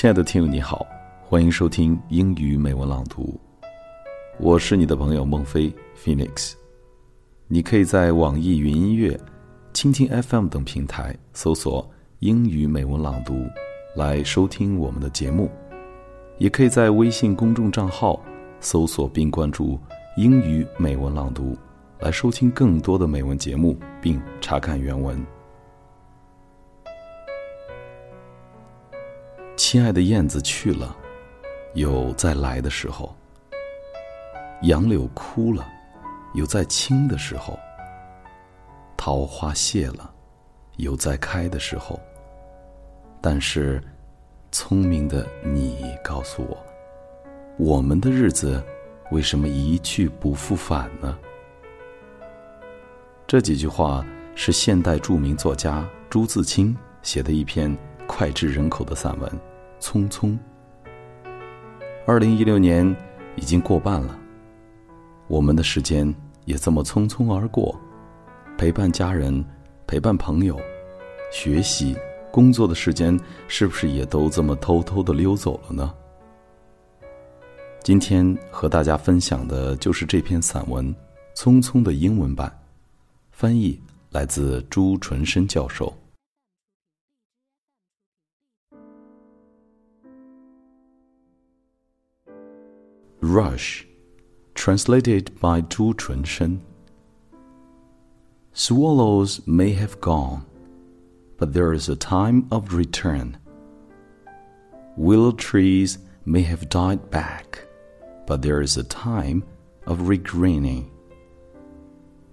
亲爱的听友，你好，欢迎收听英语美文朗读，我是你的朋友孟非 Phoenix。你可以在网易云音乐、蜻蜓 FM 等平台搜索“英语美文朗读”来收听我们的节目，也可以在微信公众账号搜索并关注“英语美文朗读”来收听更多的美文节目并查看原文。亲爱的燕子去了，有再来的时候；杨柳枯了。有再青的时候，桃花谢了，有再开的时候。但是，聪明的你告诉我，我们的日子为什么一去不复返呢？这几句话是现代著名作家朱自清写的一篇脍炙人口的散文《匆匆》。二零一六年已经过半了。我们的时间也这么匆匆而过，陪伴家人、陪伴朋友、学习、工作的时间，是不是也都这么偷偷的溜走了呢？今天和大家分享的就是这篇散文《匆匆》的英文版，翻译来自朱纯生教授。Rush。Translated by Zhu Chunshen. Swallows may have gone, but there is a time of return. Willow trees may have died back, but there is a time of regreening.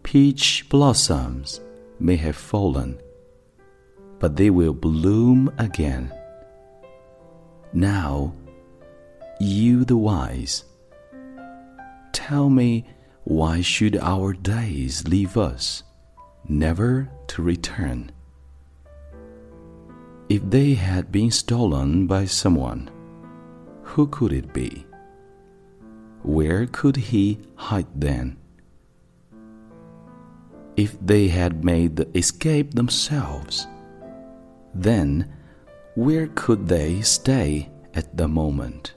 Peach blossoms may have fallen, but they will bloom again. Now, you the wise, tell me, why should our days leave us, never to return? If they had been stolen by someone, who could it be? Where could he hide then? If they had made the escape themselves, then where could they stay at the moment?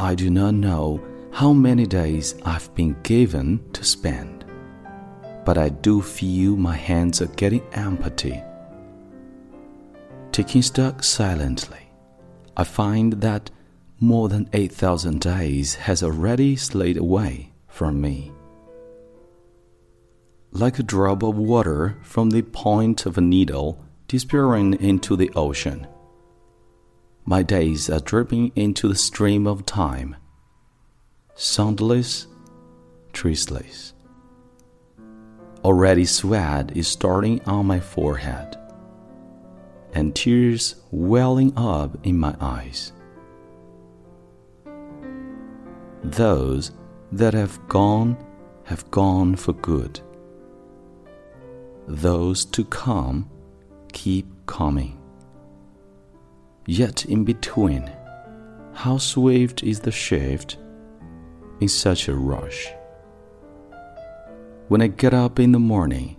I do not know how many days I've been given to spend, but I do feel my hands are getting empty. Taking stock silently, I find that more than 8,000 days has already slid away from me. Like a drop of water from the point of a needle disappearing into the ocean my days are dripping into the stream of time, soundless, treeless. Already sweat is starting on my forehead, and tears welling up in my eyes. Those that have gone have gone for good. Those to come keep coming. Yet in between, how swift is the shift in such a rush. When I get up in the morning,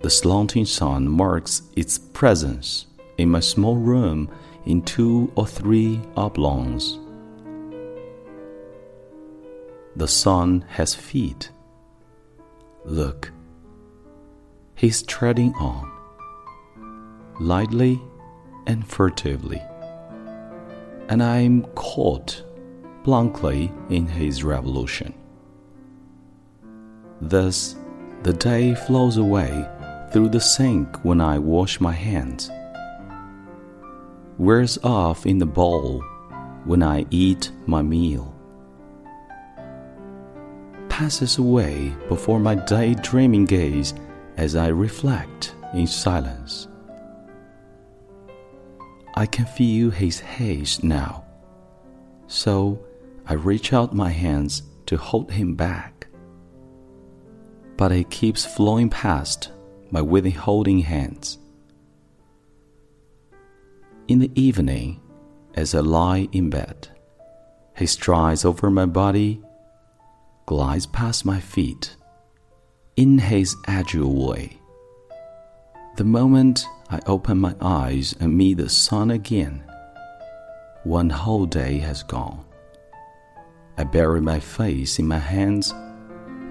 the slanting sun marks its presence in my small room in two or three oblongs. The sun has feet. Look, he's treading on, lightly and furtively, and I am caught blankly in his revolution. Thus, the day flows away through the sink when I wash my hands, wears off in the bowl when I eat my meal, passes away before my daydreaming gaze as I reflect in silence. I can feel his haze now. So I reach out my hands to hold him back. But he keeps flowing past my withholding hands. In the evening, as I lie in bed, he strides over my body, glides past my feet in his agile way, The moment I open my eyes and meet the sun again, one whole day has gone. I bury my face in my hands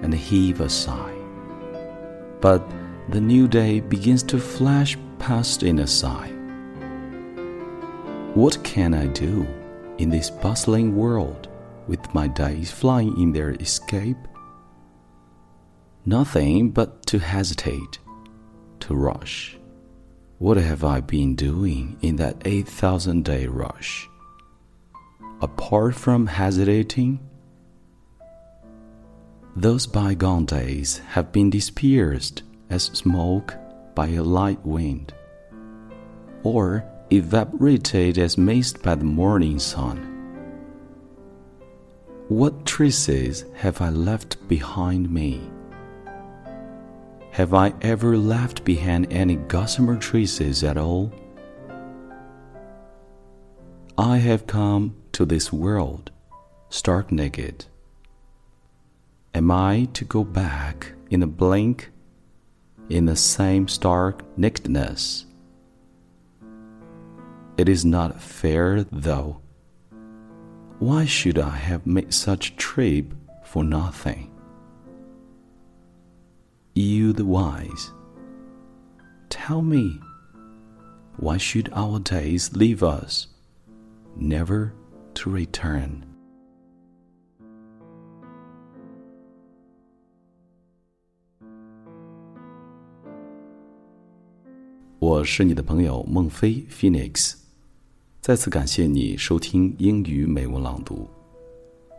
and heave a sigh. But the new day begins to flash past in a sigh. What can I do in this bustling world with my days flying in their escape? Nothing but to hesitate, to rush. What have I been doing in that 8,000 day rush? apart from hesitating? Those bygone days have been dispersed as smoke by a light wind, or evaporated as mist by the morning sun. What traces have I left behind me? Have I ever left behind any gossamer traces at all? I have come to this world stark naked. Am I to go back in a blink in the same stark nakedness? It is not fair, though. Why should I have made such trip for nothing? You, the wise, tell me, why should our days leave us, never to return. 我是你的朋友孟非 Phoenix，再次感谢你收听英语美文朗读。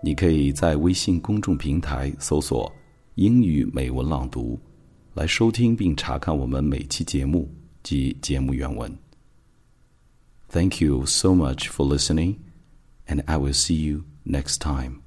你可以在微信公众平台搜索“英语美文朗读”，来收听并查看我们每期节目及节目原文。Thank you so much for listening and I will see you next time.